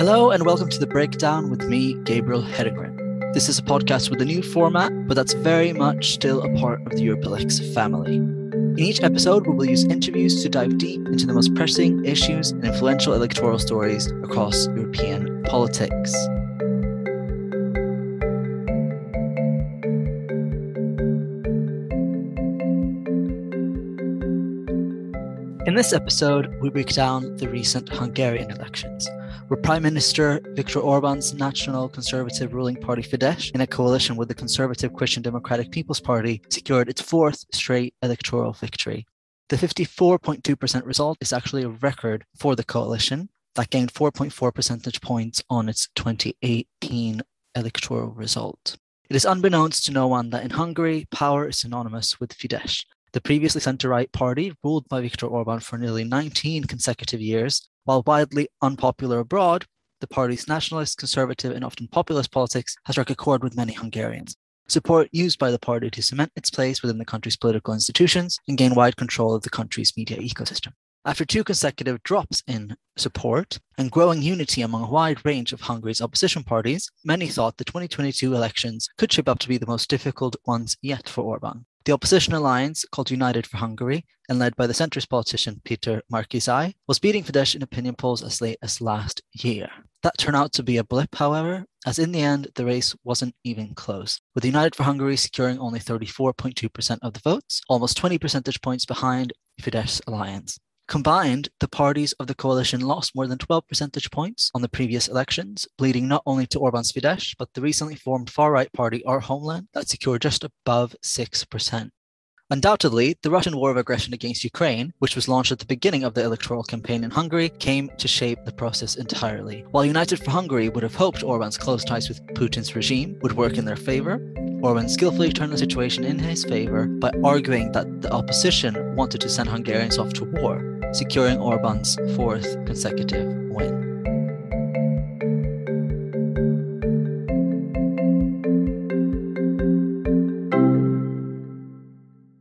Hello and welcome to The Breakdown with me, Gabriel Hedegren. This is a podcast with a new format, but that's very much still a part of the Europe Elects family. In each episode, we will use interviews to dive deep into the most pressing issues and influential electoral stories across European politics. In this episode, we break down the recent Hungarian elections, where Prime Minister Viktor Orban's national conservative ruling party Fidesz, in a coalition with the conservative Christian Democratic People's Party, secured its fourth straight electoral victory. The 54.2% result is actually a record for the coalition that gained 4.4 percentage points on its 2018 electoral result. It is unbeknownst to no one that in Hungary, power is synonymous with Fidesz, the previously centre right party, ruled by Viktor Orban for nearly 19 consecutive years, while widely unpopular abroad, the party's nationalist, conservative, and often populist politics has struck a chord with many Hungarians. Support used by the party to cement its place within the country's political institutions and gain wide control of the country's media ecosystem. After two consecutive drops in support and growing unity among a wide range of Hungary's opposition parties, many thought the 2022 elections could shape up to be the most difficult ones yet for Orban. The opposition alliance, called United for Hungary and led by the centrist politician Peter Márki-Zay, was beating Fidesz in opinion polls as late as last year. That turned out to be a blip, however, as in the end, the race wasn't even close, with United for Hungary securing only 34.2% of the votes, almost 20 percentage points behind Fidesz alliance. Combined, the parties of the coalition lost more than 12 percentage points on the previous elections, bleeding not only to Orban's Fidesz, but the recently formed far right party Our Homeland that secured just above 6%. Undoubtedly, the Russian war of aggression against Ukraine, which was launched at the beginning of the electoral campaign in Hungary, came to shape the process entirely. While United for Hungary would have hoped Orban's close ties with Putin's regime would work in their favor, Orban skillfully turned the situation in his favor by arguing that the opposition wanted to send Hungarians off to war, securing Orban's fourth consecutive win.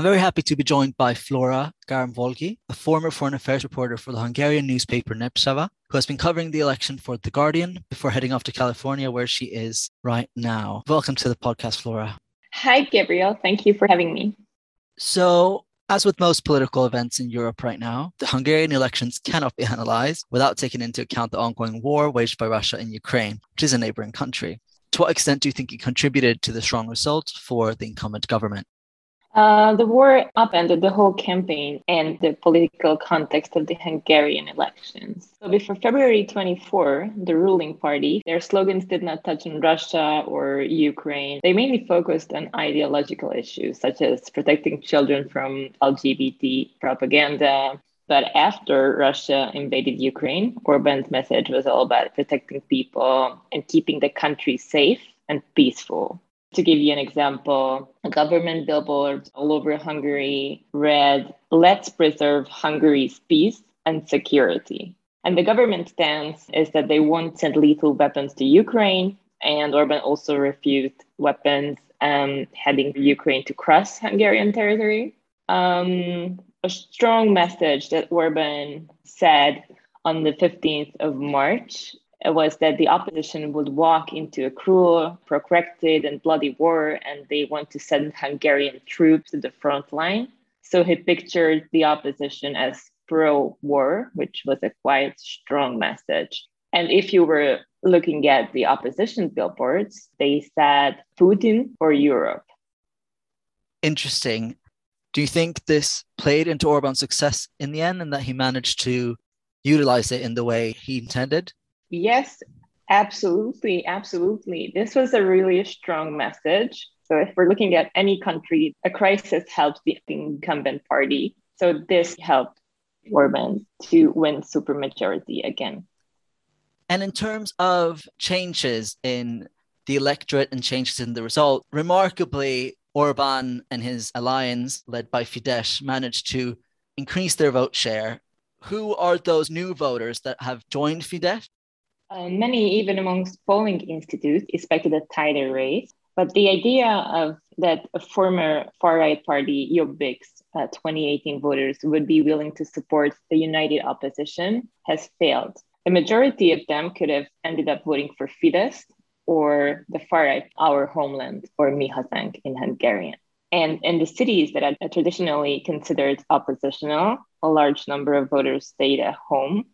I'm very happy to be joined by Flora Garamvolgyi, a former foreign affairs reporter for the Hungarian newspaper Népszava, who has been covering the election for The Guardian before heading off to California, where she is right now. Welcome to the podcast, Flora. Hi, Gabriel. Thank you for having me. So, as with most political events in Europe right now, the Hungarian elections cannot be analysed without taking into account the ongoing war waged by Russia in Ukraine, which is a neighbouring country. To what extent do you think it contributed to the strong result for the incumbent government? Uh, the war upended the whole campaign and the political context of the Hungarian elections. So before February 24, the ruling party, their slogans did not touch on Russia or Ukraine. They mainly focused on ideological issues such as protecting children from LGBT propaganda. But after Russia invaded Ukraine, Orban's message was all about protecting people and keeping the country safe and peaceful. To give you an example, government billboard all over Hungary read, Let's preserve Hungary's peace and security. And the government stance is that they won't send lethal weapons to Ukraine. And Orban also refused weapons um, heading Ukraine to cross Hungarian territory. Um, a strong message that Orban said on the 15th of March was that the opposition would walk into a cruel, protracted, and bloody war, and they want to send Hungarian troops to the front line. So he pictured the opposition as pro war, which was a quite strong message. And if you were looking at the opposition billboards, they said Putin or Europe. Interesting. Do you think this played into Orban's success in the end and that he managed to utilize it in the way he intended? Yes, absolutely. Absolutely. This was a really strong message. So, if we're looking at any country, a crisis helps the incumbent party. So, this helped Orban to win supermajority again. And in terms of changes in the electorate and changes in the result, remarkably, Orban and his alliance, led by Fidesz, managed to increase their vote share. Who are those new voters that have joined Fidesz? Uh, many, even amongst polling institutes, expected a tighter race. But the idea of that a former far right party, Jobbik's uh, 2018 voters would be willing to support the united opposition has failed. The majority of them could have ended up voting for Fidesz or the far right, Our Homeland, or Mi Hazánk in Hungarian. And in the cities that are traditionally considered oppositional, a large number of voters stayed at home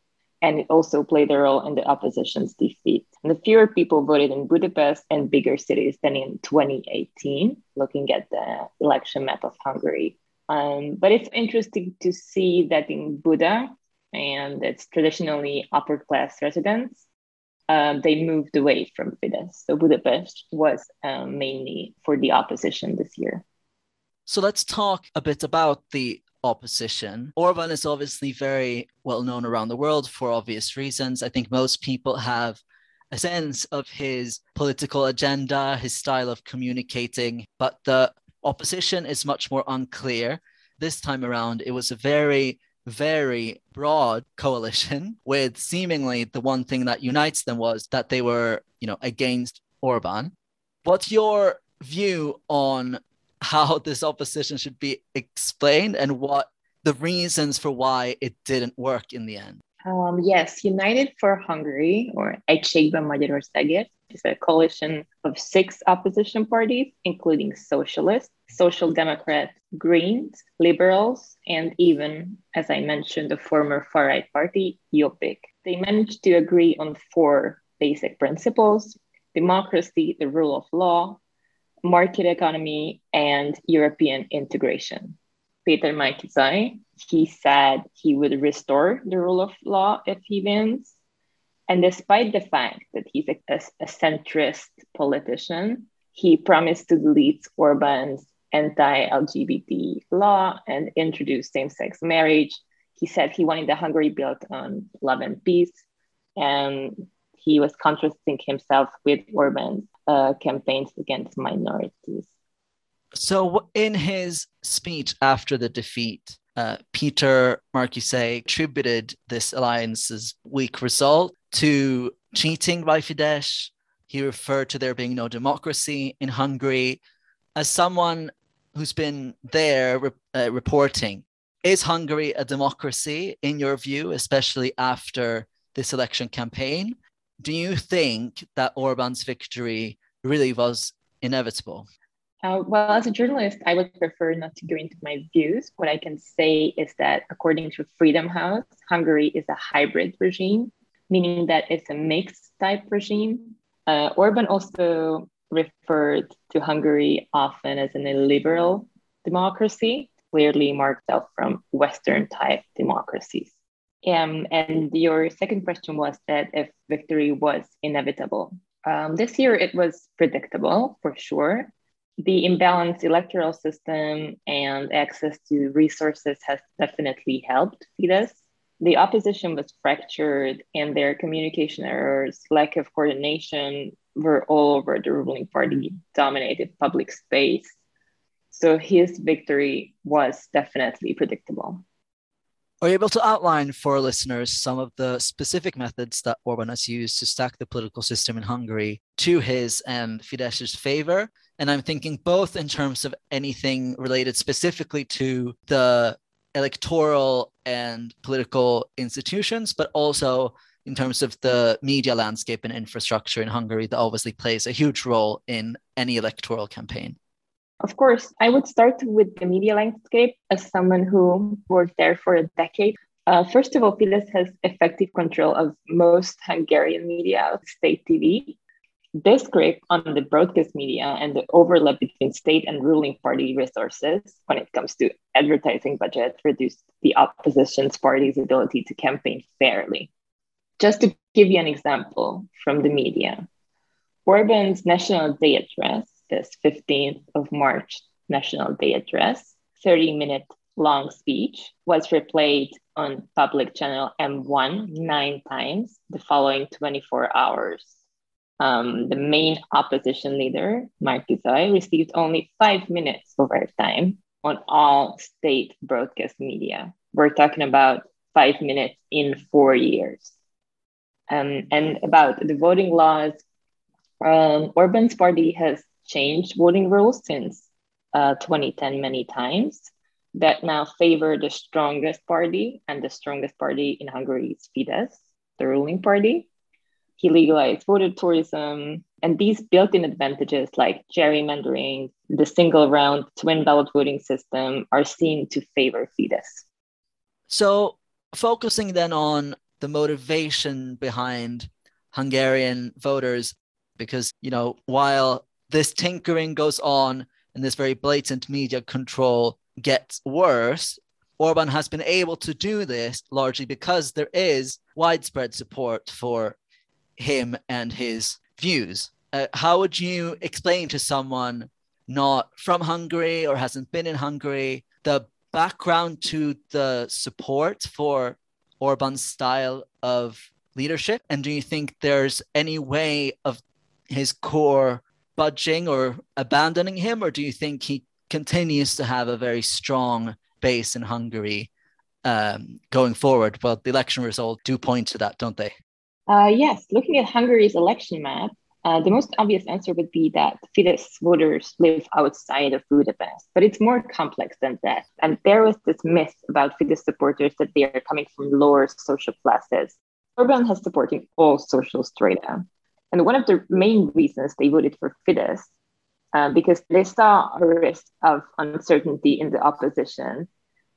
and it also played a role in the opposition's defeat. And the fewer people voted in Budapest and bigger cities than in 2018, looking at the election map of Hungary. Um, but it's interesting to see that in Buda, and it's traditionally upper class residents, um, they moved away from Fidesz. So Budapest was um, mainly for the opposition this year. So let's talk a bit about the opposition. Orban is obviously very well known around the world for obvious reasons. I think most people have a sense of his political agenda, his style of communicating, but the opposition is much more unclear. This time around, it was a very, very broad coalition with seemingly the one thing that unites them was that they were, you know, against Orban. What's your view on how this opposition should be explained and what the reasons for why it didn't work in the end. Um, yes, United for Hungary, or Egységben Magyarországért, is a coalition of six opposition parties, including Socialists, Social Democrats, Greens, Liberals, and even, as I mentioned, the former far right party, Jobbik. They managed to agree on four basic principles democracy, the rule of law, market economy and European integration. Peter Márki-Zay, he said he would restore the rule of law if he wins. And despite the fact that he's a, a, centrist politician, he promised to delete Orban's anti LGBT law and introduce same sex marriage. He said he wanted a Hungary built on love and peace. And he was contrasting himself with Orban's uh, campaigns against minorities. So, in his speech after the defeat, uh, Peter Márki-Zay attributed this alliance's weak result to cheating by Fidesz. He referred to there being no democracy in Hungary. As someone who's been there re- uh, reporting, is Hungary a democracy in your view, especially after this election campaign? Do you think that Orban's victory really was inevitable? Uh, well, as a journalist, I would prefer not to go into my views. What I can say is that, according to Freedom House, Hungary is a hybrid regime, meaning that it's a mixed type regime. Uh, Orban also referred to Hungary often as an illiberal democracy, clearly marked out from Western type democracies. Um, and your second question was that if victory was inevitable. Um, this year, it was predictable for sure. The imbalanced electoral system and access to resources has definitely helped Fidesz. The opposition was fractured, and their communication errors, lack of coordination, were all over the ruling party dominated public space. So his victory was definitely predictable. Are you able to outline for listeners some of the specific methods that Orban has used to stack the political system in Hungary to his and Fidesz's favor? And I'm thinking both in terms of anything related specifically to the electoral and political institutions, but also in terms of the media landscape and infrastructure in Hungary that obviously plays a huge role in any electoral campaign. Of course, I would start with the media landscape as someone who worked there for a decade. Uh, first of all, Fidesz has effective control of most Hungarian media, state TV. This grip on the broadcast media and the overlap between state and ruling party resources when it comes to advertising budget reduced the opposition's party's ability to campaign fairly. Just to give you an example from the media, Orban's National Day address this 15th of March National Day address, 30 minute long speech, was replayed on public channel M1 nine times the following 24 hours. Um, the main opposition leader, Márki-Zay, received only five minutes of airtime on all state broadcast media. We're talking about five minutes in four years. Um, and about the voting laws, um, Orban's party has changed voting rules since uh, 2010 many times that now favor the strongest party, and the strongest party in Hungary is Fidesz, the ruling party. he legalized voter tourism. And these built in advantages like gerrymandering, the single round twin ballot voting system are seen to favor Fidesz. So, focusing then on the motivation behind Hungarian voters, because, you know, while this tinkering goes on and this very blatant media control gets worse, Orban has been able to do this largely because there is widespread support for him and his views. Uh, how would you explain to someone not from Hungary or hasn't been in Hungary the background to the support for Orban's style of leadership? And do you think there's any way of his core budging or abandoning him, or do you think he continues to have a very strong base in Hungary um, going forward? Well, the election results do point to that, don't they? Uh, yes, looking at Hungary's election map, uh, the most obvious answer would be that Fidesz voters live outside of Budapest, but it's more complex than that. And there was this myth about Fidesz supporters that they are coming from lower social classes. Orban has supporting all social strata. And one of the main reasons they voted for Fidesz, uh, because they saw a risk of uncertainty in the opposition.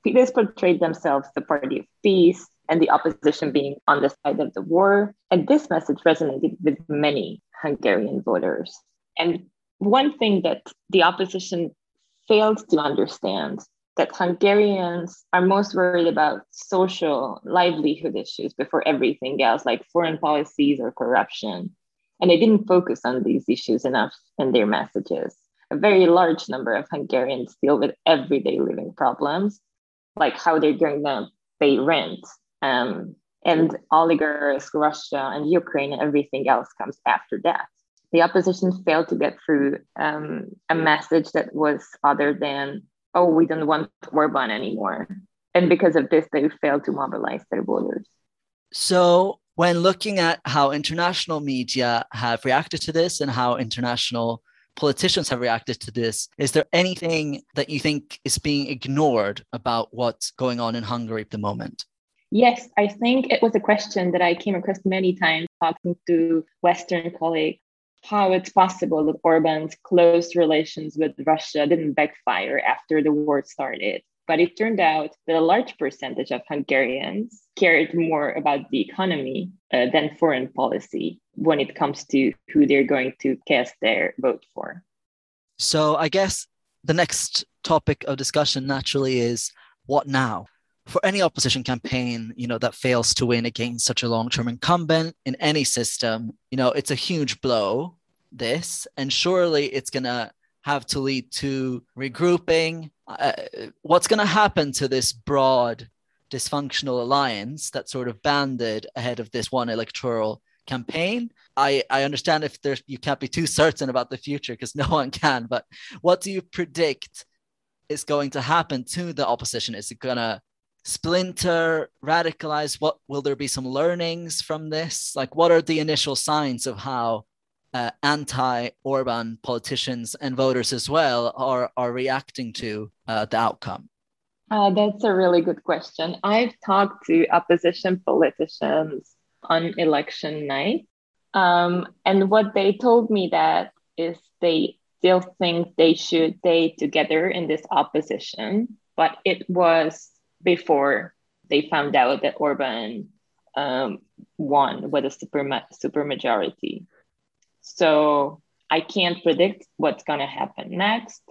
Fidesz portrayed themselves the party of peace and the opposition being on the side of the war. And this message resonated with many Hungarian voters. And one thing that the opposition failed to understand that Hungarians are most worried about social livelihood issues before everything else, like foreign policies or corruption. And they didn't focus on these issues enough in their messages. A very large number of Hungarians deal with everyday living problems, like how they're going to pay rent. Um, and oligarchs, Russia, and Ukraine, and everything else comes after that. The opposition failed to get through um, a message that was other than, oh, we don't want Orban anymore. And because of this, they failed to mobilize their voters. So, when looking at how international media have reacted to this and how international politicians have reacted to this, is there anything that you think is being ignored about what's going on in Hungary at the moment? Yes, I think it was a question that I came across many times talking to Western colleagues how it's possible that Orban's close relations with Russia didn't backfire after the war started. But it turned out that a large percentage of Hungarians cared more about the economy uh, than foreign policy when it comes to who they're going to cast their vote for. So, I guess the next topic of discussion naturally is what now? For any opposition campaign, you know, that fails to win against such a long-term incumbent in any system, you know, it's a huge blow, this, and surely it's gonna have to lead to regrouping. Uh, what's going to happen to this broad dysfunctional alliance that sort of banded ahead of this one electoral campaign? I, I understand if there's you can't be too certain about the future because no one can, but what do you predict is going to happen to the opposition? Is it going to splinter, radicalize? What will there be some learnings from this? Like, what are the initial signs of how uh, anti-Orban politicians and voters as well are are reacting to uh, the outcome? Uh, that's a really good question. I've talked to opposition politicians on election night, um, and what they told me that is they still think they should stay together in this opposition, but it was before they found out that Orban um, won with a super super majority. So I can't predict what's going to happen next,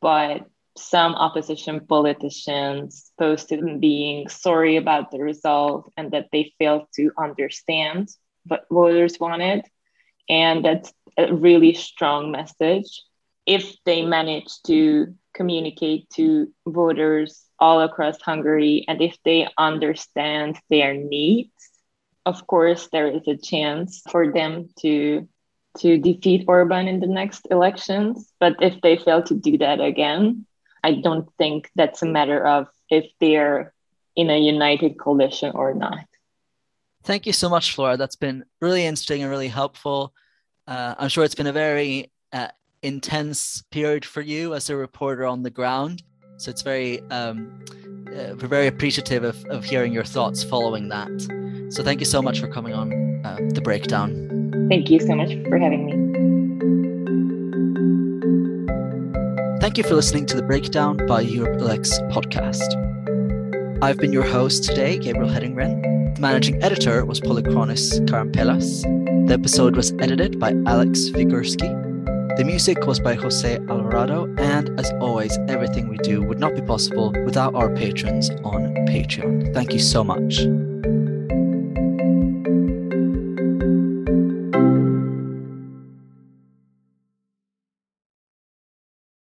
but some opposition politicians posted being sorry about the result and that they failed to understand what voters wanted. And that's a really strong message. If they manage to communicate to voters all across Hungary and if they understand their needs, of course, there is a chance for them to to defeat Orban in the next elections. But if they fail to do that again, I don't think that's a matter of if they're in a united coalition or not. Thank you so much, Flora. That's been really interesting and really helpful. Uh, I'm sure it's been a very uh, intense period for you as a reporter on the ground. So it's very, um, uh, we're very appreciative of, of hearing your thoughts following that. So thank you so much for coming on. uh, the breakdown. Thank you so much for having me. Thank you for listening to the Breakdown by Europe Elects podcast. I've been your host today, Gabriel Hedingren. The managing editor was Polychronis Karampelas. The episode was edited by Alex Figurski. The music was by Jose Alvarado, and as always, everything we do would not be possible without our patrons on Patreon. Thank you so much.